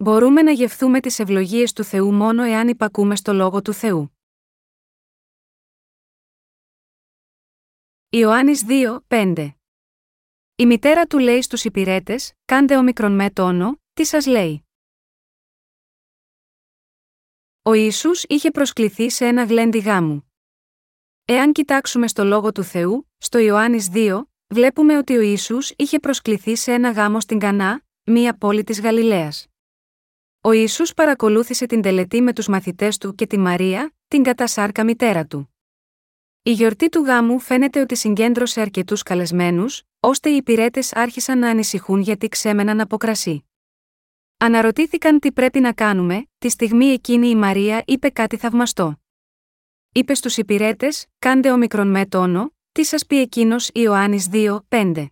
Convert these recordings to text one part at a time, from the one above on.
Μπορούμε να γευθούμε τις ευλογίες του Θεού μόνο εάν υπακούμε στο λόγο του Θεού. Ιωάννης 2, 5 Η μητέρα του λέει στους υπηρέτες: Κάντε ομικρον με τόνο, τι σας λέει. Ο Ισού είχε προσκληθεί σε ένα γλέντι γάμου. Εάν κοιτάξουμε στο λόγο του Θεού, στο Ιωάννης 2, βλέπουμε ότι ο Ισού είχε προσκληθεί σε ένα γάμο στην Κανά, μία πόλη της Γαλιλαίας. Ο Ισού παρακολούθησε την τελετή με τους μαθητές του και τη Μαρία, την κατασάρκα μητέρα του. Η γιορτή του γάμου φαίνεται ότι συγκέντρωσε αρκετούς καλεσμένους, ώστε οι υπηρέτες άρχισαν να ανησυχούν γιατί ξέμεναν από κρασί. Αναρωτήθηκαν τι πρέπει να κάνουμε, τη στιγμή εκείνη η Μαρία είπε κάτι θαυμαστό. Είπε στους υπηρέτες: Κάντε όμικρον με τόνο, τι σας πει εκείνος Ιωάννης 2, 5.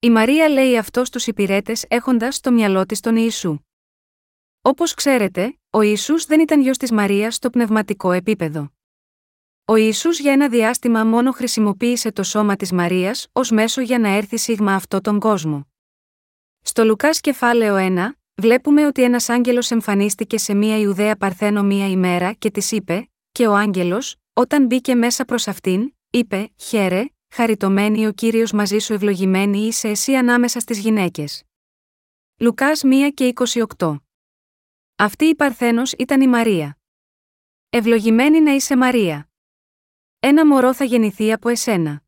Η Μαρία λέει αυτό στους υπηρέτες έχοντας στο μυαλό της τον Ιησού. Όπως ξέρετε, ο Ισού δεν ήταν γιος της Μαρίας στο πνευματικό επίπεδο. Ο Ιησούς για ένα διάστημα μόνο χρησιμοποίησε το σώμα της Μαρίας ως μέσο για να έρθει σίγμα αυτό τον κόσμο. Στο Λουκάς κεφάλαιο 1, βλέπουμε ότι ένας άγγελος εμφανίστηκε σε μία Ιουδαία Παρθένο μία ημέρα και της είπε «Και ο άγγελος, όταν μπήκε μέσα προς αυτήν, είπε «Χαίρε, χαριτωμένη ο Κύριος μαζί σου ευλογημένη είσαι εσύ ανάμεσα στις γυναίκες». Λουκάς 1 και 28 Αυτή η Παρθένος ήταν η Μαρία. Ευλογημένη να είσαι Μαρία. Ένα μωρό θα γεννηθεί από εσένα.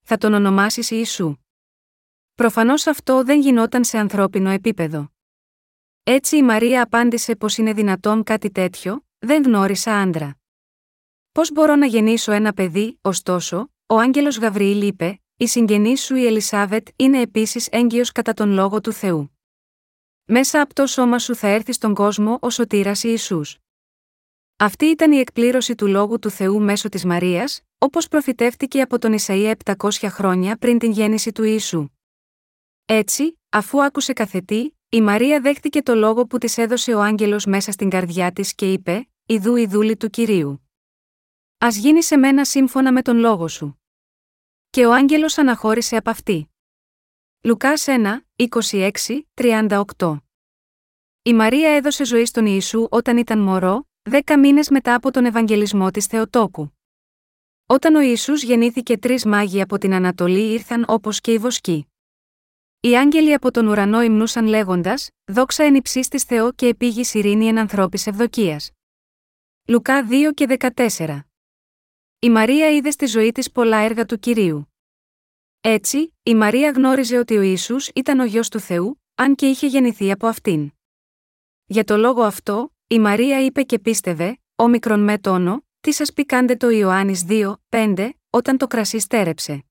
Θα τον ονομάσεις Ιησού. Προφανώς αυτό δεν γινόταν σε ανθρώπινο επίπεδο. Έτσι η Μαρία απάντησε πως είναι δυνατόν κάτι τέτοιο, δεν γνώρισα άντρα. Πώς μπορώ να γεννήσω ένα παιδί, ωστόσο, ο άγγελος Γαβριήλ είπε: Η συγγενής σου η Ελισάβετ είναι επίσης έγκυος κατά τον λόγο του Θεού. Μέσα από το σώμα σου θα έρθει στον κόσμο ο σωτήρας Ιησούς. Αυτή ήταν η εκπλήρωση του λόγου του Θεού μέσω της Μαρίας, όπως προφητεύτηκε από τον Ισαία 700 χρόνια πριν την γέννηση του Ιησού. Έτσι, αφού άκουσε καθετή, η Μαρία δέχτηκε το λόγο που της έδωσε ο άγγελος μέσα στην καρδιά της και είπε: Ιδού η δούλη του κυρίου. Α γίνει σε μένα σύμφωνα με τον λόγο σου. Και ο άγγελος αναχώρησε από αυτή. Λουκάς 1, 26, 38. Η Μαρία έδωσε ζωή στον Ιησού όταν ήταν μωρό, δέκα μήνες μετά από τον Ευαγγελισμό της Θεοτόκου. Όταν ο Ισού γεννήθηκε, τρεις μάγοι από την Ανατολή ήρθαν όπως και οι βοσκοί. Οι άγγελοι από τον ουρανό υμνούσαν λέγοντας: Δόξα εν υψίστη Θεό και επίγει ειρήνη εν ανθρώπης ευδοκίας. Λουκά 2 και 14. Η Μαρία είδε στη ζωή της πολλά έργα του κυρίου. Έτσι, η Μαρία γνώριζε ότι ο Ιησούς ήταν ο γιος του Θεού, αν και είχε γεννηθεί από αυτήν. Για το λόγο αυτό, η Μαρία είπε και πίστευε, όμικρον με τόνο, τι σας πει κάντε το Ιωάννης 2, 5, όταν το κρασί στέρεψε.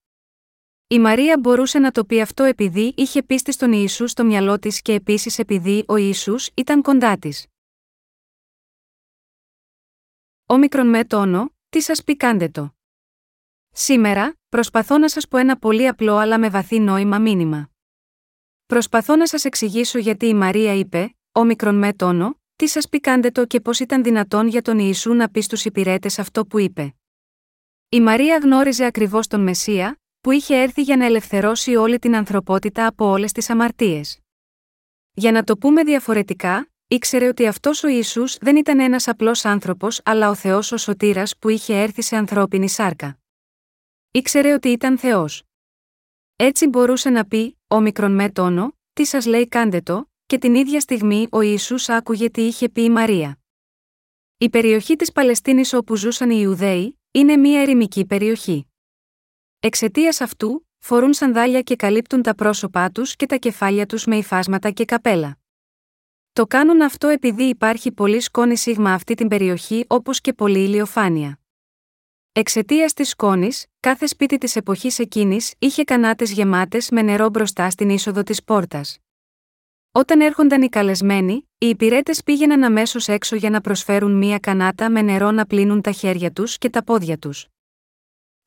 Η Μαρία μπορούσε να το πει αυτό επειδή είχε πίστη στον Ιησούς στο μυαλό της και επίσης επειδή ο Ιησούς ήταν κοντά της. Όμικρον με τόνο, τι σας πει κάντε το. Σήμερα, προσπαθώ να σας πω ένα πολύ απλό αλλά με βαθύ νόημα μήνυμα. Προσπαθώ να σας εξηγήσω γιατί η Μαρία είπε, όμικρον με τόνο, τι σας πει κάντε το και πώς ήταν δυνατόν για τον Ιησού να πει στους υπηρέτες αυτό που είπε. Η Μαρία γνώριζε ακριβώς τον Μεσσία, που είχε έρθει για να ελευθερώσει όλη την ανθρωπότητα από όλες τις αμαρτίες. Για να το πούμε διαφορετικά, ήξερε ότι αυτός ο Ιησούς δεν ήταν ένας απλός άνθρωπος αλλά ο Θεός ο σωτήρας που είχε έρθει σε ανθρώπινη σάρκα. Ήξερε ότι ήταν Θεός. Έτσι μπορούσε να πει, όμικρον με τόνο, τι σας λέει κάντε το, και την ίδια στιγμή ο Ιησούς άκουγε τι είχε πει η Μαρία. Η περιοχή της Παλαιστίνης όπου ζούσαν οι Ιουδαίοι, είναι μια ερημική περιοχή. Εξαιτίας αυτού, φορούν σανδάλια και καλύπτουν τα πρόσωπά τους και τα κεφάλια τους με υφάσματα και καπέλα. Το κάνουν αυτό επειδή υπάρχει πολύ σκόνη σίγμα αυτή την περιοχή όπως και πολύ ηλιοφάνεια. Εξαιτίας της σκόνης, κάθε σπίτι της εποχής εκείνης είχε κανάτες γεμάτες με νερό μπροστά στην είσοδο της πόρτας. Όταν έρχονταν οι καλεσμένοι, οι υπηρέτες πήγαιναν αμέσως έξω για να προσφέρουν μία κανάτα με νερό να πλύνουν τα χέρια τους και τα πόδια τους.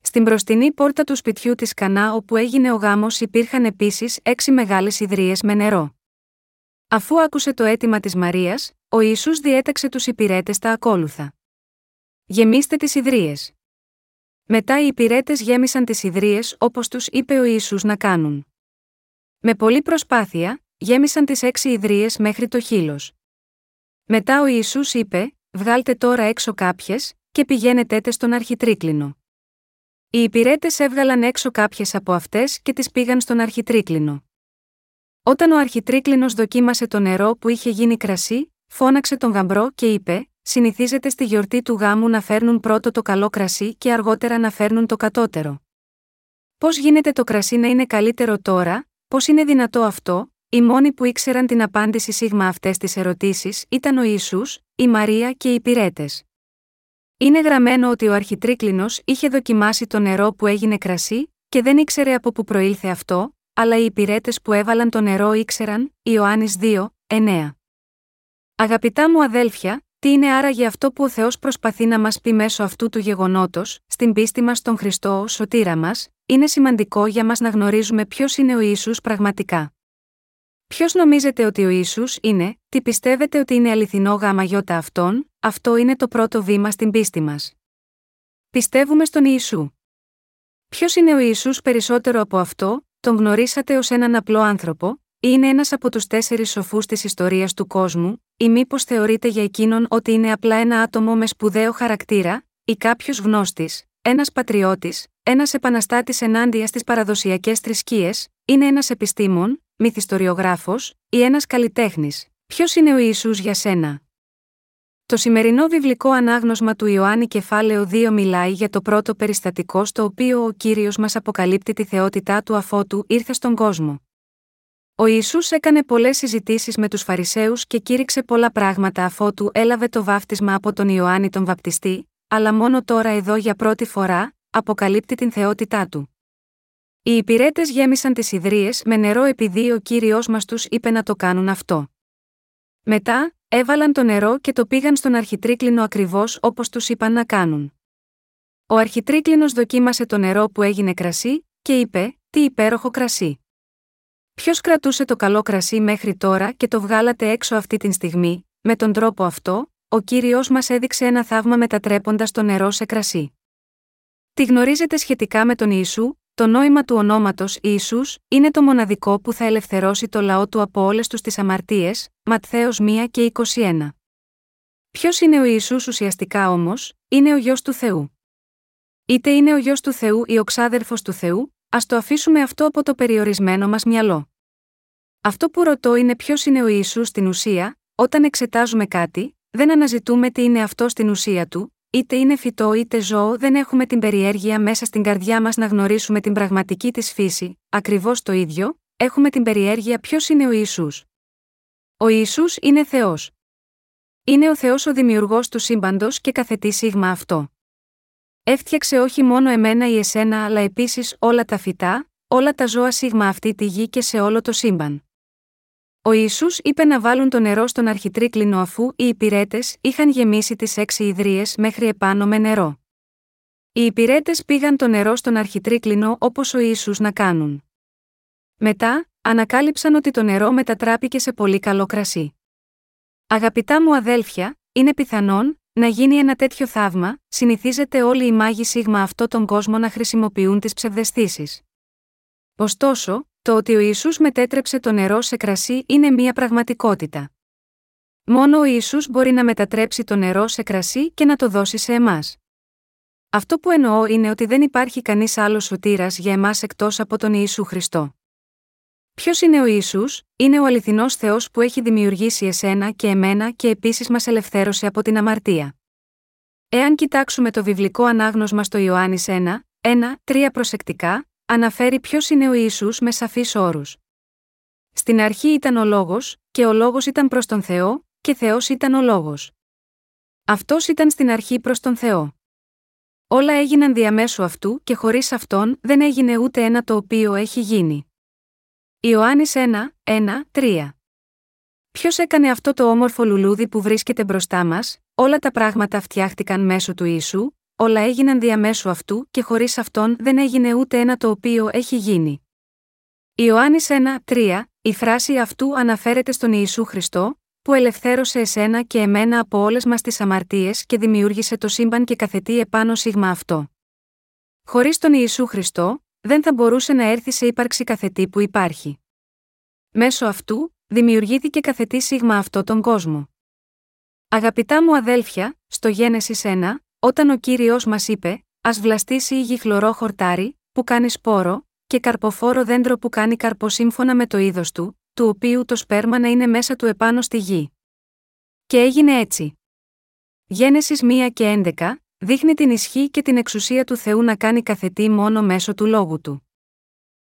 Στην μπροστινή πόρτα του σπιτιού της Κανά όπου έγινε ο γάμος υπήρχαν επίσης έξι μεγάλες ιδρύες με νερό. Αφού άκουσε το αίτημα της Μαρίας, ο Ιησούς διέταξε τους υπηρέτες τα ακόλουθα. Γεμίστε τις ιδρύες. Μετά οι υπηρέτες γέμισαν τις ιδρύε όπως τους είπε ο Ιησούς να κάνουν. Με πολλή προσπάθεια, γέμισαν τις έξι ιδρύε μέχρι το χείλος. Μετά ο Ιησούς είπε: Βγάλτε τώρα έξω κάποιες, και πηγαίνετε τε στον αρχιτρίκλινο. Οι υπηρέτες έβγαλαν έξω κάποιες από αυτές και τις πήγαν στον αρχιτρίκλινο. Όταν ο αρχιτρίκλινος δοκίμασε το νερό που είχε γίνει κρασί, φώναξε τον γαμπρό και είπε: Συνηθίζεται στη γιορτή του γάμου να φέρνουν πρώτο το καλό κρασί και αργότερα να φέρνουν το κατώτερο. Πώς γίνεται το κρασί να είναι καλύτερο τώρα, πώς είναι δυνατό αυτό, οι μόνοι που ήξεραν την απάντηση σίγμα αυτές τις ερωτήσεις ήταν ο Ισού, η Μαρία και οι υπηρέτε. Είναι γραμμένο ότι ο αρχιτρίκλινος είχε δοκιμάσει το νερό που έγινε κρασί, και δεν ήξερε από πού προήλθε αυτό, αλλά οι υπηρέτε που έβαλαν το νερό ήξεραν, Ιωάννης 2, 9. Αγαπητά μου αδέλφια, τι είναι άραγε αυτό που ο Θεός προσπαθεί να μας πει μέσω αυτού του γεγονότος, στην πίστη μας στον Χριστό ω σωτήρα μας, είναι σημαντικό για μας να γνωρίζουμε ποιος είναι ο Ιησούς πραγματικά. Ποιος νομίζετε ότι ο Ισού είναι, τι πιστεύετε ότι είναι αληθινό γάμα γιώτα αυτόν, αυτό είναι το πρώτο βήμα στην πίστη μας. Πιστεύουμε στον Ιησού. Ποιος είναι ο Ιησούς περισσότερο από αυτό, τον γνωρίσατε ως έναν απλό άνθρωπο, ή είναι ένας από τους τέσσερις σοφούς της ιστορίας του κόσμου, ή μήπως θεωρείτε για εκείνον ότι είναι απλά ένα άτομο με σπουδαίο χαρακτήρα, ή κάποιος γνώστης, ένας πατριώτης, ένας επαναστάτης ενάντια στις παραδοσιακές θρησκείες, είναι ένας επιστήμον, μυθιστοριογράφος, ή ένας καλλιτέχνης. Ποιος είναι ο Ιησούς για σένα; Το σημερινό βιβλικό ανάγνωσμα του Ιωάννη κεφάλαιο 2 μιλάει για το πρώτο περιστατικό στο οποίο ο Κύριος μας αποκαλύπτει τη θεότητά του αφότου ήρθε στον κόσμο. Ο Ιησούς έκανε πολλές συζητήσεις με τους Φαρισαίους και κήρυξε πολλά πράγματα αφότου έλαβε το βάφτισμα από τον Ιωάννη τον Βαπτιστή, αλλά μόνο τώρα εδώ για πρώτη φορά, αποκαλύπτει την θεότητά του. Οι υπηρέτες γέμισαν τις ιδρύε με νερό επειδή ο κύριος μας τους είπε να το κάνουν αυτό. Μετά, έβαλαν το νερό και το πήγαν στον αρχιτρίκλινο ακριβώς όπως τους είπαν να κάνουν. Ο αρχιτρίκλινος δοκίμασε το νερό που έγινε κρασί, και είπε: Τι υπέροχο κρασί. Ποιος κρατούσε το καλό κρασί μέχρι τώρα και το βγάλατε έξω αυτή την στιγμή, με τον τρόπο αυτό, ο κύριος μας έδειξε ένα θαύμα μετατρέποντας το νερό σε κρασί. Τι γνωρίζετε σχετικά με τον Ιησού, το νόημα του ονόματος Ισού είναι το μοναδικό που θα ελευθερώσει το λαό του από όλες τους τις αμαρτίες, Ματθαίος 1 και 21. Ποιος είναι ο Ισού ουσιαστικά όμως, είναι ο γιος του Θεού. Είτε είναι ο γιος του Θεού ή ο ξάδερφος του Θεού, ας το αφήσουμε αυτό από το περιορισμένο μας μυαλό. Αυτό που ρωτώ είναι ποιος είναι ο Ιησούς στην ουσία, όταν εξετάζουμε κάτι, δεν αναζητούμε τι είναι αυτό στην ουσία του, είτε είναι φυτό είτε ζώο, δεν έχουμε την περιέργεια μέσα στην καρδιά μας να γνωρίσουμε την πραγματική της φύση, ακριβώς το ίδιο, έχουμε την περιέργεια ποιος είναι ο Ιησούς. Ο Ιησούς είναι Θεός. Είναι ο Θεός ο δημιουργός του σύμπαντος και καθετή σίγμα αυτό. Έφτιαξε όχι μόνο εμένα ή εσένα αλλά επίσης όλα τα φυτά, όλα τα ζώα σίγμα αυτή τη γη και σε όλο το σύμπαν. Ο Ισού είπε να βάλουν το νερό στον αρχιτρίκλινο αφού οι υπηρέτες είχαν γεμίσει τις έξι ιδρύες μέχρι επάνω με νερό. Οι υπηρέτες πήγαν το νερό στον αρχιτρίκλινο όπως ο Ιησούς να κάνουν. Μετά, ανακάλυψαν ότι το νερό μετατράπηκε σε πολύ καλό κρασί. Αγαπητά μου αδέλφια, είναι πιθανόν να γίνει ένα τέτοιο θαύμα, συνηθίζεται όλοι οι μάγοι σίγμα αυτό τον κόσμο να χρησιμοποιούν τις ψευδεστήσεις. Ωστόσο, το ότι ο Ιησούς μετέτρεψε το νερό σε κρασί είναι μία πραγματικότητα. Μόνο ο Ιησούς μπορεί να μετατρέψει το νερό σε κρασί και να το δώσει σε εμάς. Αυτό που εννοώ είναι ότι δεν υπάρχει κανείς άλλος σωτήρας για εμάς εκτός από τον Ιησού Χριστό. Ποιος είναι ο Ιησούς, είναι ο αληθινός Θεός που έχει δημιουργήσει εσένα και εμένα και επίσης μας ελευθέρωσε από την αμαρτία. Εάν κοιτάξουμε το βιβλικό ανάγνωσμα στο Ιωάννης 1, 1, 3 προσεκτικά, αναφέρει ποιος είναι ο Ιησούς με σαφείς όρους. Στην αρχή ήταν ο λόγος, και ο λόγος ήταν προς τον Θεό, και Θεός ήταν ο λόγος. Αυτός ήταν στην αρχή προς τον Θεό. Όλα έγιναν διαμέσου αυτού και χωρίς αυτόν δεν έγινε ούτε ένα το οποίο έχει γίνει. Ιωάννης 1, 1, 3. Ποιος έκανε αυτό το όμορφο λουλούδι που βρίσκεται μπροστά μας, όλα τα πράγματα φτιάχτηκαν μέσω του Ιησού, όλα έγιναν διαμέσου αυτού και χωρίς αυτόν δεν έγινε ούτε ένα το οποίο έχει γίνει. Ιωάννης 1, 3, η φράση αυτού αναφέρεται στον Ιησού Χριστό, που ελευθέρωσε εσένα και εμένα από όλες μας τις αμαρτίες και δημιούργησε το σύμπαν και καθετεί επάνω σίγμα αυτό. Χωρίς τον Ιησού Χριστό, δεν θα μπορούσε να έρθει σε ύπαρξη καθετή που υπάρχει. Μέσω αυτού, δημιουργήθηκε καθετή σίγμα αυτό τον κόσμο. Αγαπητά μου αδέλφια, στο Γένεσης 1, όταν ο κύριος μας είπε: Α βλαστήσει η γη χλωρό χορτάρι, που κάνει σπόρο, και καρποφόρο δέντρο που κάνει καρπό σύμφωνα με το είδος του, του οποίου το σπέρμα να είναι μέσα του επάνω στη γη. Και έγινε έτσι. Γένεσης 1 και 11 δείχνει την ισχύ και την εξουσία του Θεού να κάνει καθετή μόνο μέσω του λόγου του.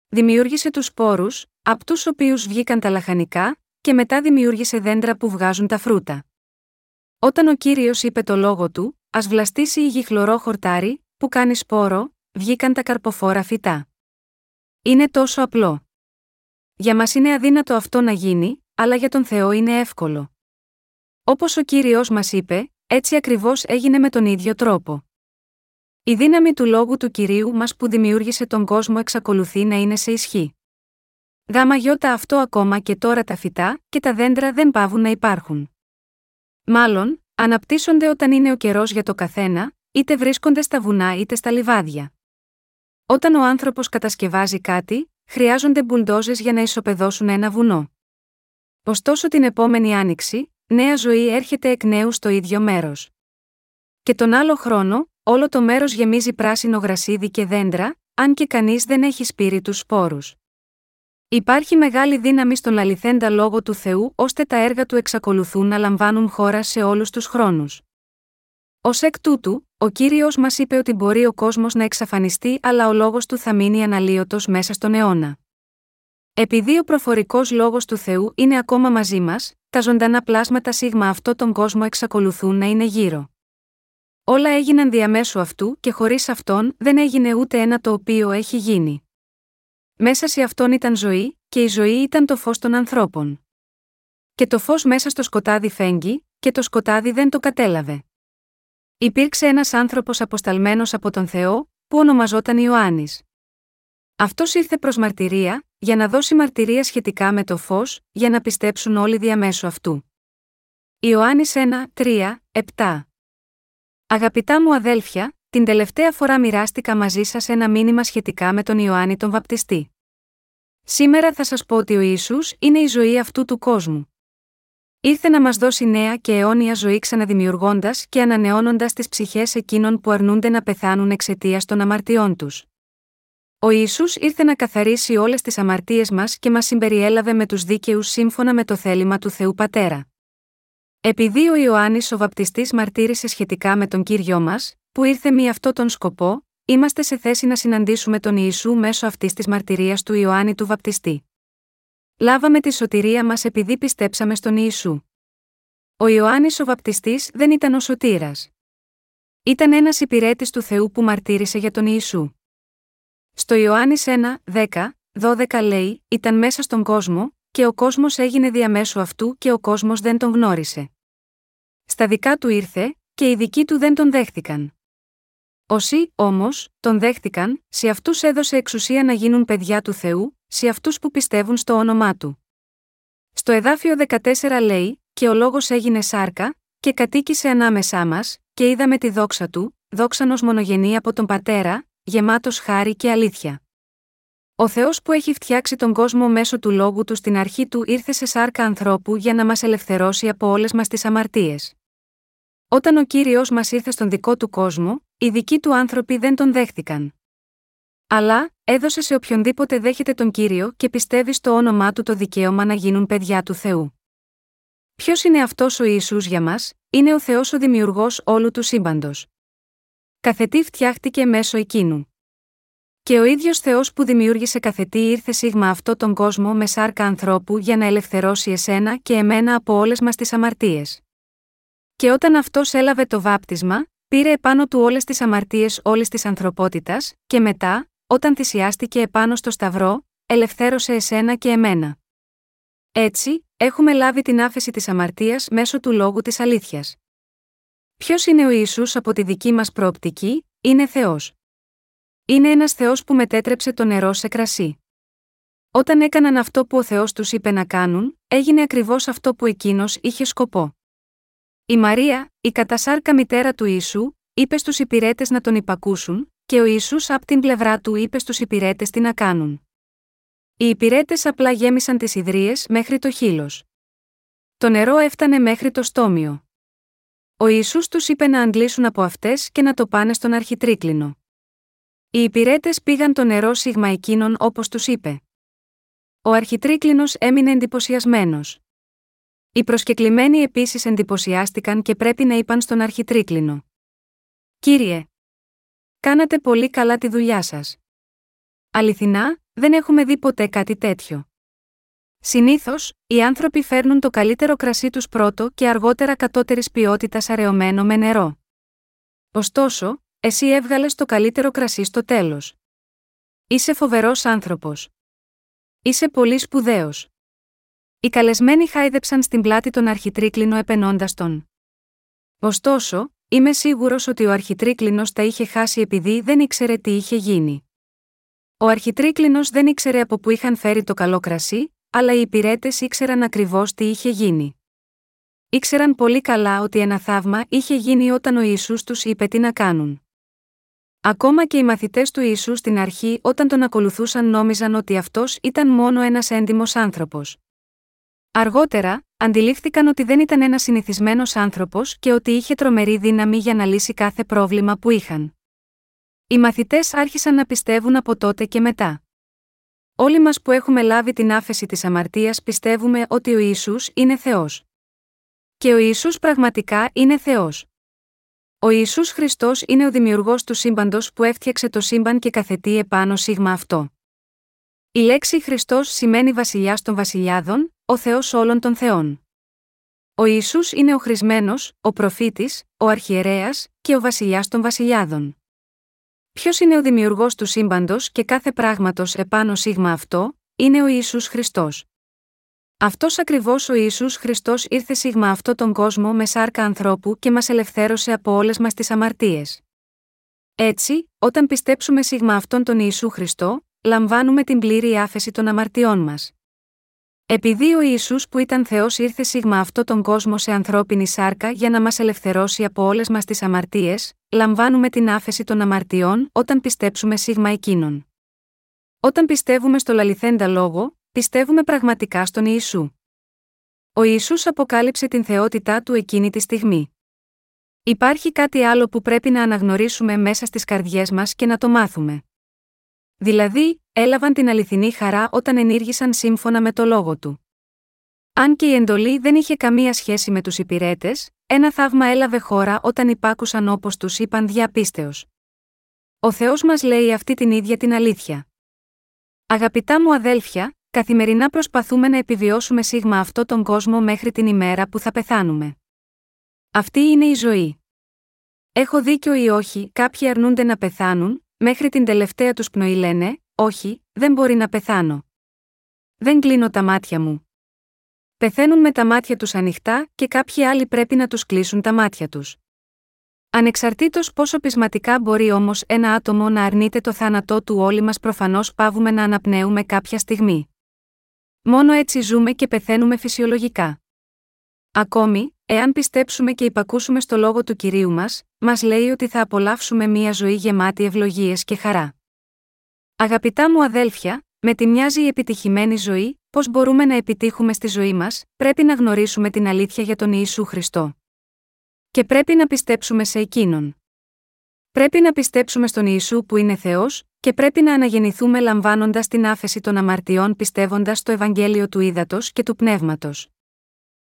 Δημιούργησε τους σπόρους, από τους οποίους βγήκαν τα λαχανικά, και μετά δημιούργησε δέντρα που βγάζουν τα φρούτα. Όταν ο κύριος είπε το λόγο του, Α βλαστήσει η γη χλωρό χορτάρι, που κάνει σπόρο, βγήκαν τα καρποφόρα φυτά. Είναι τόσο απλό. Για μας είναι αδύνατο αυτό να γίνει, αλλά για τον Θεό είναι εύκολο. Όπως ο κύριος μας είπε, έτσι ακριβώς έγινε με τον ίδιο τρόπο. Η δύναμη του λόγου του κυρίου μας που δημιούργησε τον κόσμο εξακολουθεί να είναι σε ισχύ. Γάμα γιώτα αυτό ακόμα και τώρα τα φυτά και τα δέντρα δεν πάβουν να υπάρχουν. Μάλλον, αναπτύσσονται όταν είναι ο καιρός για το καθένα, είτε βρίσκονται στα βουνά είτε στα λιβάδια. Όταν ο άνθρωπος κατασκευάζει κάτι, χρειάζονται μπουλντόζες για να ισοπεδώσουν ένα βουνό. Ωστόσο την επόμενη άνοιξη, νέα ζωή έρχεται εκ νέου στο ίδιο μέρος. Και τον άλλο χρόνο, όλο το μέρος γεμίζει πράσινο γρασίδι και δέντρα, αν και κανείς δεν έχει σπείρει τους σπόρους. Υπάρχει μεγάλη δύναμη στον αληθέντα λόγο του Θεού ώστε τα έργα του εξακολουθούν να λαμβάνουν χώρα σε όλους τους χρόνους. Ω εκ τούτου, ο κύριος μας είπε ότι μπορεί ο κόσμος να εξαφανιστεί, αλλά ο λόγος του θα μείνει αναλύωτος μέσα στον αιώνα. Επειδή ο προφορικός λόγος του Θεού είναι ακόμα μαζί μας, τα ζωντανά πλάσματα σίγμα αυτό τον κόσμο εξακολουθούν να είναι γύρω. Όλα έγιναν διαμέσου αυτού και χωρίς αυτόν δεν έγινε ούτε ένα το οποίο έχει γίνει. Μέσα σε αυτόν ήταν ζωή, και η ζωή ήταν το φως των ανθρώπων. Και το φως μέσα στο σκοτάδι φέγγει, και το σκοτάδι δεν το κατέλαβε. Υπήρξε ένας άνθρωπος αποσταλμένος από τον Θεό, που ονομαζόταν Ιωάννης. Αυτός ήρθε προς μαρτυρία, για να δώσει μαρτυρία σχετικά με το φως, για να πιστέψουν όλοι διαμέσου αυτού. Ιωάννης 1, 3, 7 Αγαπητά μου αδέλφια, την τελευταία φορά μοιράστηκα μαζί σας ένα μήνυμα σχετικά με τον Ιωάννη τον Βαπτιστή. Σήμερα θα σας πω ότι ο Ισού είναι η ζωή αυτού του κόσμου. Ήρθε να μας δώσει νέα και αιώνια ζωή ξαναδημιουργώντας και ανανεώνοντας τις ψυχές εκείνων που αρνούνται να πεθάνουν εξαιτίας των αμαρτιών τους. Ο Ισού ήρθε να καθαρίσει όλες τις αμαρτίες μας και μας συμπεριέλαβε με τους δίκαιους σύμφωνα με το θέλημα του Θεού Πατέρα. Επειδή ο Ιωάννης ο Βαπτιστής μαρτύρησε σχετικά με τον κύριο μας, που ήρθε με αυτό τον σκοπό, είμαστε σε θέση να συναντήσουμε τον Ιησού μέσω αυτής της μαρτυρίας του Ιωάννη του Βαπτιστή. Λάβαμε τη σωτηρία μας επειδή πιστέψαμε στον Ιησού. Ο Ιωάννης ο Βαπτιστής δεν ήταν ο σωτήρας. Ήταν ένας υπηρέτης του Θεού που μαρτύρησε για τον Ιησού. Στο Ιωάννης 1, 10, 12 λέει: Ήταν μέσα στον κόσμο, και ο κόσμος έγινε διαμέσου αυτού και ο κόσμος δεν τον γνώρισε. Στα δικά του ήρθε, και οι δικοί του δεν τον δέχτηκαν. Όσοι, όμως, τον δέχτηκαν, σε αυτούς έδωσε εξουσία να γίνουν παιδιά του Θεού, σε αυτούς που πιστεύουν στο όνομά του. Στο εδάφιο 14 λέει: Και ο λόγος έγινε σάρκα, και κατοίκησε ανάμεσά μας, και είδαμε τη δόξα του, δόξανο μονογενή από τον πατέρα, γεμάτος χάρη και αλήθεια. Ο Θεός που έχει φτιάξει τον κόσμο μέσω του λόγου του στην αρχή του ήρθε σε σάρκα ανθρώπου για να μας ελευθερώσει από όλες μας τις αμαρτίες. Όταν ο κύριος μας ήρθε στον δικό του κόσμο, οι δικοί του άνθρωποι δεν τον δέχτηκαν. Αλλά, έδωσε σε οποιονδήποτε δέχεται τον κύριο και πιστεύει στο όνομά του το δικαίωμα να γίνουν παιδιά του Θεού. Ποιος είναι αυτός ο Ισού για μας, είναι ο Θεός ο δημιουργός όλου του σύμπαντος. Καθετή φτιάχτηκε μέσω εκείνου. Και ο ίδιος Θεός που δημιούργησε καθετή ήρθε σίγμα αυτό τον κόσμο με σάρκα ανθρώπου για να ελευθερώσει εσένα και εμένα από όλες μας τις αμαρτίες. Και όταν αυτός έλαβε το βάπτισμα, πήρε επάνω του όλες τις αμαρτίες όλης της ανθρωπότητας, και μετά, όταν θυσιάστηκε επάνω στο Σταυρό, ελευθέρωσε εσένα και εμένα. Έτσι, έχουμε λάβει την άφεση της αμαρτίας μέσω του λόγου της αλήθειας. Ποιος είναι ο Ιησούς από τη δική μας προοπτική, είναι Θεός. Είναι ένας Θεός που μετέτρεψε το νερό σε κρασί. Όταν έκαναν αυτό που ο Θεός τους είπε να κάνουν, έγινε ακριβώς αυτό που εκείνος είχε σκοπό. Η Μαρία, η κατασάρκα μητέρα του Ιησού, είπε στους υπηρέτες να τον υπακούσουν, και ο Ισού από την πλευρά του είπε στους υπηρέτες τι να κάνουν. Οι υπηρέτες απλά γέμισαν τις ιδρύε μέχρι το χείλος. Το νερό έφτανε μέχρι το στόμιο. Ο Ισού τους είπε να αντλήσουν από αυτές και να το πάνε στον αρχιτρίκλινο. Οι υπηρέτες πήγαν το νερό σίγμα εκείνων όπως τους είπε. Ο αρχιτρίκλινος έμεινε εντυπωσιασμένος. Οι προσκεκλημένοι επίσης εντυπωσιάστηκαν και πρέπει να είπαν στον αρχιτρίκλινο. Κύριε, κάνατε πολύ καλά τη δουλειά σας. Αληθινά, δεν έχουμε δει ποτέ κάτι τέτοιο. Συνήθως, οι άνθρωποι φέρνουν το καλύτερο κρασί τους πρώτο και αργότερα κατώτερης ποιότητας αραιωμένο με νερό. Ωστόσο, εσύ έβγαλες το καλύτερο κρασί στο τέλος. Είσαι φοβερός άνθρωπος. Είσαι πολύ σπουδαίος. Οι καλεσμένοι χάιδεψαν στην πλάτη τον αρχιτρίκλινο επενώντας τον. Ωστόσο, είμαι σίγουρος ότι ο αρχιτρίκλινος τα είχε χάσει επειδή δεν ήξερε τι είχε γίνει. Ο αρχιτρίκλινος δεν ήξερε από πού είχαν φέρει το καλό κρασί, αλλά οι υπηρέτες ήξεραν ακριβώς τι είχε γίνει. Ήξεραν πολύ καλά ότι ένα θαύμα είχε γίνει όταν ο Ιησούς τους είπε τι να κάνουν. Ακόμα και οι μαθητές του Ιησού στην αρχή, όταν τον ακολουθούσαν, νόμιζαν ότι αυτός ήταν μόνο ένας έντιμος άνθρωπος. Αργότερα, αντιλήφθηκαν ότι δεν ήταν ένας συνηθισμένος άνθρωπος και ότι είχε τρομερή δύναμη για να λύσει κάθε πρόβλημα που είχαν. Οι μαθητές άρχισαν να πιστεύουν από τότε και μετά. Όλοι μας που έχουμε λάβει την άφεση της αμαρτίας πιστεύουμε ότι ο Ισού είναι Θεός. Και ο Ισού πραγματικά είναι Θεός. Ο Ιησούς Χριστός είναι ο δημιουργός του σύμπαντος που έφτιαξε το σύμπαν και καθετεί επάνω σίγμα αυτό. Η λέξη Χριστός σημαίνει βασιλιά των βασιλιάδων, ο Θεός όλων των Θεών. Ο Ιησούς είναι ο χρησμένος, ο προφήτης, ο αρχιερέας και ο βασιλιάς των βασιλιάδων. Ποιος είναι ο δημιουργός του σύμπαντος και κάθε πράγματος επάνω σίγμα αυτό, είναι ο Ισού Χριστός. Αυτός ακριβώς ο Ισού Χριστός ήρθε σίγμα αυτό τον κόσμο με σάρκα ανθρώπου και μας ελευθέρωσε από όλες μας τις αμαρτίες. Έτσι, όταν πιστέψουμε σίγμα αυτόν τον Ιησού Χριστό, λαμβάνουμε την πλήρη άφεση των αμαρτιών μας. Επειδή ο Ισού που ήταν Θεός ήρθε σίγμα αυτό τον κόσμο σε ανθρώπινη σάρκα για να μας ελευθερώσει από όλες μας τις αμαρτίες, λαμβάνουμε την άφεση των αμαρτιών όταν πιστέψουμε σίγμα εκείνον. Όταν πιστεύουμε στο λαληθέντα λόγο, πιστεύουμε πραγματικά στον Ιησού. Ο Ιησούς αποκάλυψε την θεότητά του εκείνη τη στιγμή. Υπάρχει κάτι άλλο που πρέπει να αναγνωρίσουμε μέσα στις καρδιές μας και να το μάθουμε. Δηλαδή, έλαβαν την αληθινή χαρά όταν ενήργησαν σύμφωνα με το λόγο του. Αν και η εντολή δεν είχε καμία σχέση με τους υπηρέτες, ένα θαύμα έλαβε χώρα όταν υπάκουσαν όπως τους είπαν διαπίστεως. Ο Θεός μας λέει αυτή την ίδια την αλήθεια. Αγαπητά μου αδέλφια, καθημερινά προσπαθούμε να επιβιώσουμε σίγμα αυτό τον κόσμο μέχρι την ημέρα που θα πεθάνουμε. Αυτή είναι η ζωή. Έχω δίκιο ή όχι, κάποιοι αρνούνται να πεθάνουν, μέχρι την τελευταία τους πνοή λένε: Όχι, δεν μπορεί να πεθάνω. Δεν κλείνω τα μάτια μου. Πεθαίνουν με τα μάτια τους ανοιχτά και κάποιοι άλλοι πρέπει να τους κλείσουν τα μάτια τους. Ανεξαρτήτως πόσο πεισματικά μπορεί όμως ένα άτομο να αρνείται το θάνατό του, όλοι μας προφανώς πάβουμε να αναπνέουμε κάποια στιγμή. Μόνο έτσι ζούμε και πεθαίνουμε φυσιολογικά. Ακόμη, εάν πιστέψουμε και υπακούσουμε στο λόγο του κυρίου μας, μας λέει ότι θα απολαύσουμε μία ζωή γεμάτη ευλογίες και χαρά. Αγαπητά μου αδέλφια, με τη μοιάζει η επιτυχημένη ζωή, πώς μπορούμε να επιτύχουμε στη ζωή μας, πρέπει να γνωρίσουμε την αλήθεια για τον Ιησού Χριστό. Και πρέπει να πιστέψουμε σε εκείνον. Πρέπει να πιστέψουμε στον Ιησού που είναι Θεός, και πρέπει να αναγεννηθούμε λαμβάνοντας την άφεση των αμαρτιών πιστεύοντας στο Ευαγγέλιο του Ήδατος και του Πνεύματος.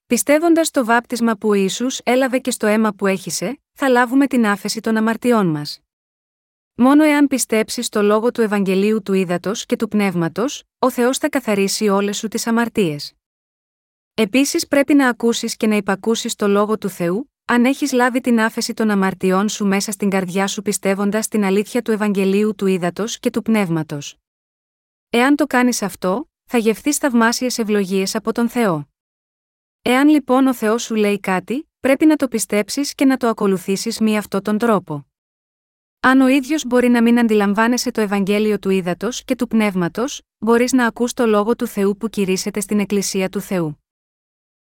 Πιστεύοντας το βάπτισμα που ο Ιησούς έλαβε και στο αίμα που έχησε, θα λάβουμε την άφεση των αμαρτιών μας. Μόνο εάν πιστέψεις στο λόγο του Ευαγγελίου του Ήδατος και του Πνεύματος, ο Θεός θα καθαρίσει όλες σου τις αμαρτίες. Επίσης πρέπει να ακούσεις και να υπακούσεις το λόγο του Θεού, αν έχεις λάβει την άφεση των αμαρτιών σου μέσα στην καρδιά σου πιστεύοντας την αλήθεια του Ευαγγελίου του Ήδατος και του Πνεύματος. Εάν το κάνεις αυτό, θα γευθείς θαυμάσιες ευλογίες από τον Θεό. Εάν λοιπόν ο Θεός σου λέει κάτι, πρέπει να το πιστέψεις και να το ακολουθήσεις με αυτόν τον τρόπο. Αν ο ίδιος μπορεί να μην αντιλαμβάνεσαι το Ευαγγέλιο του Ήδατος και του Πνεύματος, μπορείς να ακούς το λόγο του Θεού που κηρύσσεται στην Εκκλησία του Θεού.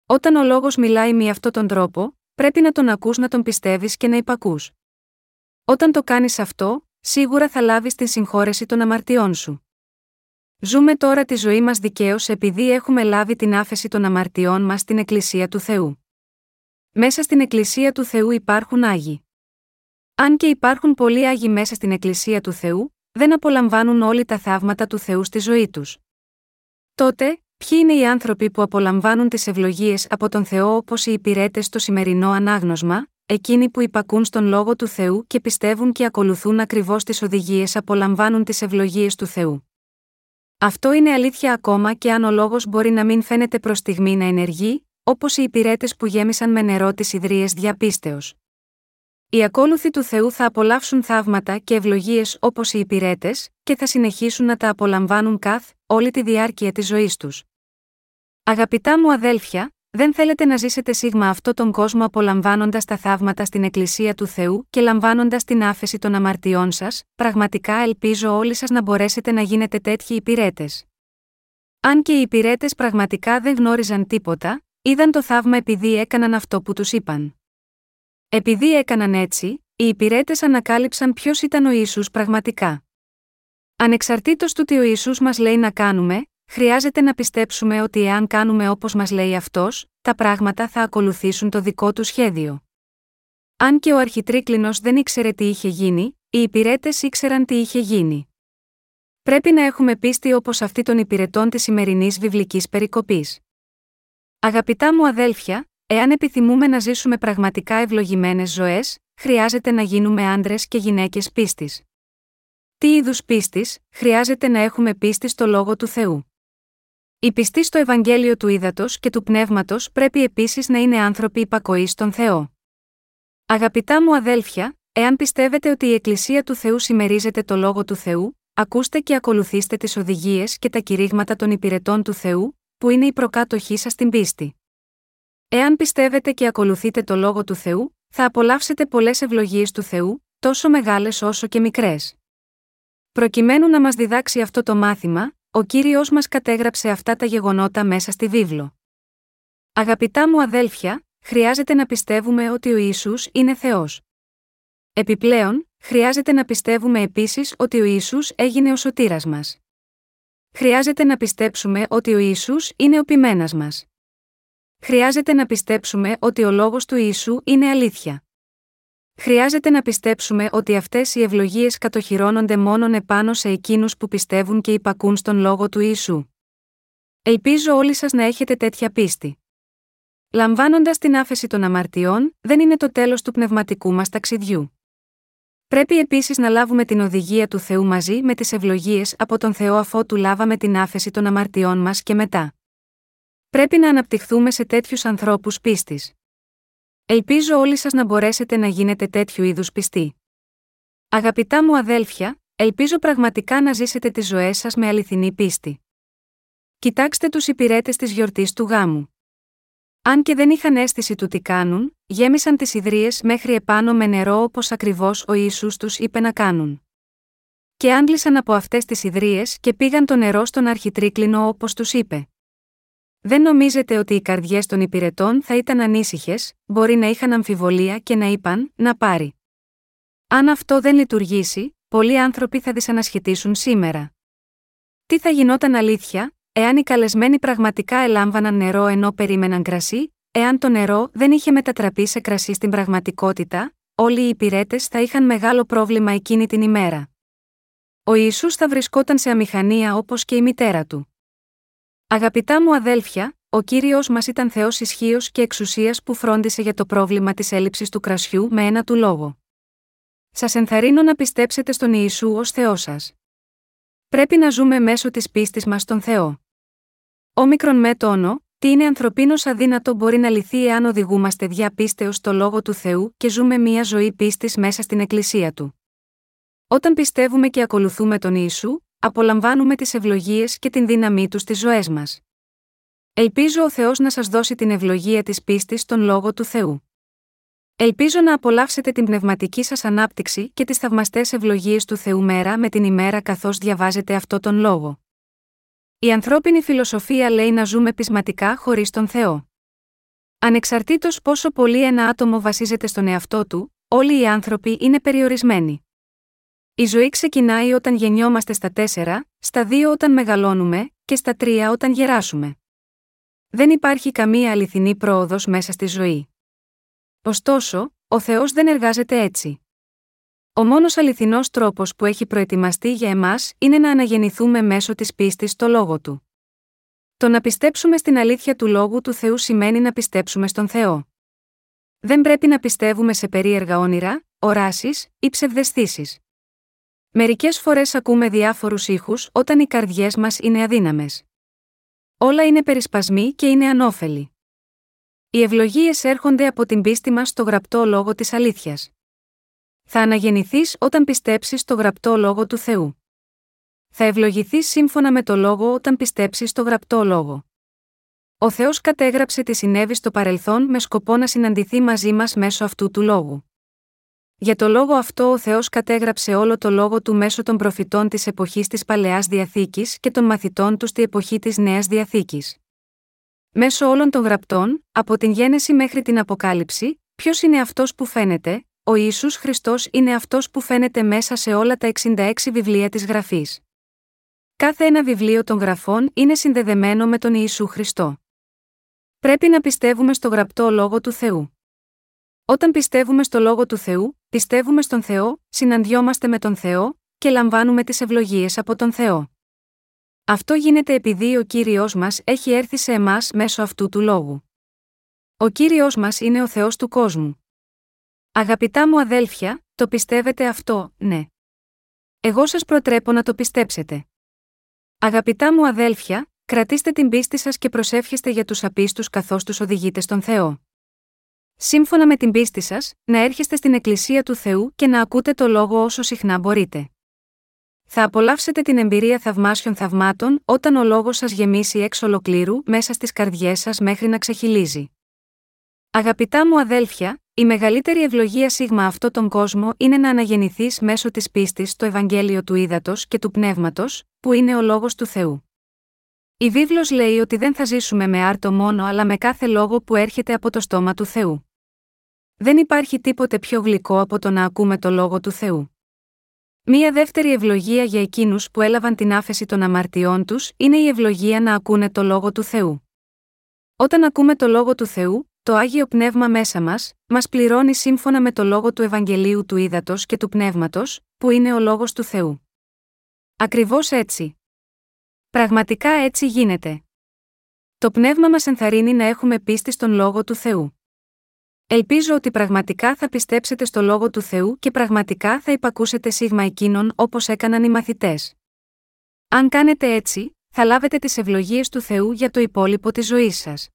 Όταν ο λόγος μιλάει με αυτόν τον τρόπο, πρέπει να τον ακούς να τον πιστεύεις και να υπακούς. Όταν το κάνεις αυτό, σίγουρα θα λάβεις την συγχώρεση των αμαρτιών σου. Ζούμε τώρα τη ζωή μας δικαίως επειδή έχουμε λάβει την άφεση των αμαρτιών μας στην Εκκλησία του Θεού. Μέσα στην Εκκλησία του Θεού υπάρχουν Άγιοι. Αν και υπάρχουν πολλοί Άγιοι μέσα στην Εκκλησία του Θεού, δεν απολαμβάνουν όλοι τα θαύματα του Θεού στη ζωή τους. Τότε, ποιοι είναι οι άνθρωποι που απολαμβάνουν τις ευλογίες από τον Θεό όπως οι υπηρέτες στο σημερινό ανάγνωσμα, εκείνοι που υπακούν στον λόγο του Θεού και πιστεύουν και ακολουθούν ακριβώς τις οδηγίες απολαμβάνουν τις ευλογίες του Θεού. Αυτό είναι αλήθεια ακόμα και αν ο λόγος μπορεί να μην φαίνεται προς στιγμή να ενεργεί, όπως οι υπηρέτες που γέμισαν με νερό τις ιδρύες διαπίστεως. Οι ακόλουθοι του Θεού θα απολαύσουν θαύματα και ευλογίες όπως οι υπηρέτες, και θα συνεχίσουν να τα απολαμβάνουν καθ' όλη τη διάρκεια της ζωής τους. Αγαπητά μου αδέλφια, δεν θέλετε να ζήσετε σίγμα αυτό τον κόσμο απολαμβάνοντας τα θαύματα στην Εκκλησία του Θεού και λαμβάνοντας την άφεση των αμαρτιών σας, πραγματικά ελπίζω όλοι σας να μπορέσετε να γίνετε τέτοιοι υπηρέτες. Αν και οι υπηρέτες πραγματικά δεν γνώριζαν τίποτα, είδαν το θαύμα επειδή έκαναν αυτό που τους είπαν. Επειδή έκαναν έτσι, οι υπηρέτες ανακάλυψαν ποιος ήταν ο Ιησούς πραγματικά. Ανεξαρτήτως του τι ο Ιησούς μας λέει να κάνουμε, χρειάζεται να πιστέψουμε ότι εάν κάνουμε όπως μας λέει αυτός, τα πράγματα θα ακολουθήσουν το δικό του σχέδιο. Αν και ο αρχιτρίκλινος δεν ήξερε τι είχε γίνει, οι υπηρέτες ήξεραν τι είχε γίνει. Πρέπει να έχουμε πίστη όπως αυτή των υπηρετών της σημερινής βιβλικής περικοπής. Αγαπητά μου αδέλφια, εάν επιθυμούμε να ζήσουμε πραγματικά ευλογημένες ζωές, χρειάζεται να γίνουμε άντρες και γυναίκες πίστης. Τι είδους πίστης, χρειάζεται να έχουμε πίστη στο λόγο του Θεού. Οι πιστοί στο Ευαγγέλιο του Ήδατος και του Πνεύματος πρέπει επίσης να είναι άνθρωποι υπακοή στον Θεό. Αγαπητά μου αδέλφια, εάν πιστεύετε ότι η Εκκλησία του Θεού συμμερίζεται το λόγο του Θεού, ακούστε και ακολουθήστε τις οδηγίες και τα κηρύγματα των υπηρετών του Θεού, που είναι η προκάτοχή σας στην πίστη. Εάν πιστεύετε και ακολουθείτε το λόγο του Θεού, θα απολαύσετε πολλές ευλογίες του Θεού, τόσο μεγάλες όσο και μικρές. Προκειμένου να μας διδάξει αυτό το μάθημα, ο Κύριος μας κατέγραψε αυτά τα γεγονότα μέσα στη βίβλο. Αγαπητά μου αδέλφια, χρειάζεται να πιστεύουμε ότι ο Ιησούς είναι Θεός. Επιπλέον, χρειάζεται να πιστεύουμε επίσης ότι ο Ιησούς έγινε ο σωτήρας μας. Χρειάζεται να πιστέψουμε ότι ο Ιησούς είναι ο ποιμένας μας. Χρειάζεται να πιστέψουμε ότι ο λόγος του Ιησού είναι αλήθεια. Χρειάζεται να πιστέψουμε ότι αυτές οι ευλογίες κατοχυρώνονται μόνον επάνω σε εκείνους που πιστεύουν και υπακούν στον λόγο του Ιησού. Ελπίζω όλοι σας να έχετε τέτοια πίστη. Λαμβάνοντας την άφεση των αμαρτιών, δεν είναι το τέλος του πνευματικού μας ταξιδιού. Πρέπει επίσης να λάβουμε την οδηγία του Θεού μαζί με τις ευλογίες από τον Θεό αφότου λάβαμε την άφεση των αμαρτιών μας και μετά. Πρέπει να αναπτυχθούμε σε τέτοιους ανθρώπους πίστης. Ελπίζω όλοι σας να μπορέσετε να γίνετε τέτοιου είδους πιστοί. Αγαπητά μου αδέλφια, ελπίζω πραγματικά να ζήσετε τις ζωές σας με αληθινή πίστη. Κοιτάξτε τους υπηρέτες της γιορτής του γάμου. Αν και δεν είχαν αίσθηση του τι κάνουν, γέμισαν τις ιδρύες μέχρι επάνω με νερό όπως ακριβώς ο Ιησούς τους είπε να κάνουν. Και άντλησαν από αυτές τις ιδρύες και πήγαν το νερό στον αρχιτρίκλινο όπως τους είπε. Δεν νομίζετε ότι οι καρδιές των υπηρετών θα ήταν ανήσυχες, μπορεί να είχαν αμφιβολία και να είπαν, να πάρει. Αν αυτό δεν λειτουργήσει, πολλοί άνθρωποι θα δυσανασχετήσουν σήμερα. Τι θα γινόταν αλήθεια, εάν οι καλεσμένοι πραγματικά ελάμβαναν νερό ενώ περίμεναν κρασί, εάν το νερό δεν είχε μετατραπεί σε κρασί στην πραγματικότητα, όλοι οι υπηρέτες θα είχαν μεγάλο πρόβλημα εκείνη την ημέρα. Ο Ιησούς θα βρισκόταν σε αμηχανία όπως και η μητέρα του. Αγαπητά μου αδέλφια, ο κύριος μας ήταν Θεός ισχύως και εξουσίας που φρόντισε για το πρόβλημα της έλλειψης του κρασιού με ένα του λόγο. Σας ενθαρρύνω να πιστέψετε στον Ιησού ως Θεός σας. Πρέπει να ζούμε μέσω της πίστης μας στον Θεό. Όμικρον με τόνο, τι είναι ανθρωπίνω αδύνατο μπορεί να λυθεί εάν οδηγούμαστε δια πίστεως στο λόγο του Θεού και ζούμε μία ζωή πίστης μέσα στην Εκκλησία του. Όταν πιστεύουμε και ακολουθούμε τον Ιησού, απολαμβάνουμε τις ευλογίες και την δύναμή του στις ζωές μας. Ελπίζω ο Θεός να σας δώσει την ευλογία της πίστης στον λόγο του Θεού. Ελπίζω να απολαύσετε την πνευματική σας ανάπτυξη και τις θαυμαστές ευλογίες του Θεού μέρα με την ημέρα καθώς διαβάζετε αυτό τον λόγο. Η ανθρώπινη φιλοσοφία λέει να ζούμε πεισματικά χωρίς τον Θεό. Ανεξαρτήτως πόσο πολύ ένα άτομο βασίζεται στον εαυτό του, όλοι οι άνθρωποι είναι περιορισμένοι. Η ζωή ξεκινάει όταν γεννιόμαστε στα 4, στα 2 όταν μεγαλώνουμε και στα 3 όταν γεράσουμε. Δεν υπάρχει καμία αληθινή πρόοδος μέσα στη ζωή. Ωστόσο, ο Θεός δεν εργάζεται έτσι. Ο μόνος αληθινός τρόπος που έχει προετοιμαστεί για εμάς είναι να αναγεννηθούμε μέσω της πίστης στο λόγο του. Το να πιστέψουμε στην αλήθεια του λόγου του Θεού σημαίνει να πιστέψουμε στον Θεό. Δεν πρέπει να πιστεύουμε σε περίεργα όνειρα, οράσεις ή ψευδεστήσεις. Μερικές φορές ακούμε διάφορους ήχους όταν οι καρδιές μας είναι αδύναμες. Όλα είναι περισπασμοί και είναι ανώφελοι. Οι ευλογίες έρχονται από την πίστη μας στο γραπτό λόγο της αλήθειας. Θα αναγεννηθείς όταν πιστέψεις στο γραπτό λόγο του Θεού. Θα ευλογηθείς σύμφωνα με το λόγο όταν πιστέψεις στο γραπτό λόγο. Ο Θεός κατέγραψε τι συνέβη στο παρελθόν με σκοπό να συναντηθεί μαζί μας μέσω αυτού του λόγου. Για το λόγο αυτό ο Θεός κατέγραψε όλο το λόγο του μέσω των προφητών της εποχής της Παλαιάς Διαθήκης και των μαθητών τους στη εποχή της Νέας Διαθήκης. Μέσω όλων των γραπτών, από την γέννηση μέχρι την Αποκάλυψη, ποιος είναι αυτός που φαίνεται, ο Ιησούς Χριστός είναι αυτός που φαίνεται μέσα σε όλα τα 66 βιβλία της Γραφής. Κάθε ένα βιβλίο των γραφών είναι συνδεδεμένο με τον Ιησού Χριστό. Πρέπει να πιστεύουμε στο γραπτό λόγο του Θεού. Όταν πιστεύουμε στο λόγο του Θεού, πιστεύουμε στον Θεό, συναντιόμαστε με τον Θεό και λαμβάνουμε τις ευλογίες από τον Θεό. Αυτό γίνεται επειδή ο κύριος μας έχει έρθει σε εμάς μέσω αυτού του λόγου. Ο κύριος μας είναι ο Θεός του κόσμου. Αγαπητά μου αδέλφια, το πιστεύετε αυτό, ναι. Εγώ σας προτρέπω να το πιστέψετε. Αγαπητά μου αδέλφια, κρατήστε την πίστη σας και προσεύχεστε για τους απίστους καθώς τους οδηγείτε στον Θεό. Σύμφωνα με την πίστη σας, να έρχεστε στην Εκκλησία του Θεού και να ακούτε το λόγο όσο συχνά μπορείτε. Θα απολαύσετε την εμπειρία θαυμάσιων θαυμάτων όταν ο λόγος σας γεμίσει εξ ολοκλήρου μέσα στις καρδιές σας μέχρι να ξεχυλίζει. Αγαπητά μου αδέλφια, η μεγαλύτερη ευλογία σίγμα αυτό τον κόσμο είναι να αναγεννηθείς μέσω της πίστης στο Ευαγγέλιο του Ήδατος και του Πνεύματος, που είναι ο λόγος του Θεού. Η βίβλος λέει ότι δεν θα ζήσουμε με άρτο μόνο αλλά με κάθε λόγο που έρχεται από το στόμα του Θεού. Δεν υπάρχει τίποτε πιο γλυκό από το να ακούμε το λόγο του Θεού. Μία δεύτερη ευλογία για εκείνους που έλαβαν την άφεση των αμαρτιών τους είναι η ευλογία να ακούνε το λόγο του Θεού. Όταν ακούμε το λόγο του Θεού, το άγιο πνεύμα μέσα μας, μας πληρώνει σύμφωνα με το λόγο του Ευαγγελίου του Ήδατος και του Πνεύματος, που είναι ο λόγος του Θεού. Ακριβώς έτσι. Πραγματικά έτσι γίνεται. Το πνεύμα μας ενθαρρύνει να έχουμε πίστη στον λόγο του Θεού. Ελπίζω ότι πραγματικά θα πιστέψετε στο λόγο του Θεού και πραγματικά θα υπακούσετε σίγμα εκείνων όπως έκαναν οι μαθητές. Αν κάνετε έτσι, θα λάβετε τις ευλογίες του Θεού για το υπόλοιπο της ζωής σας.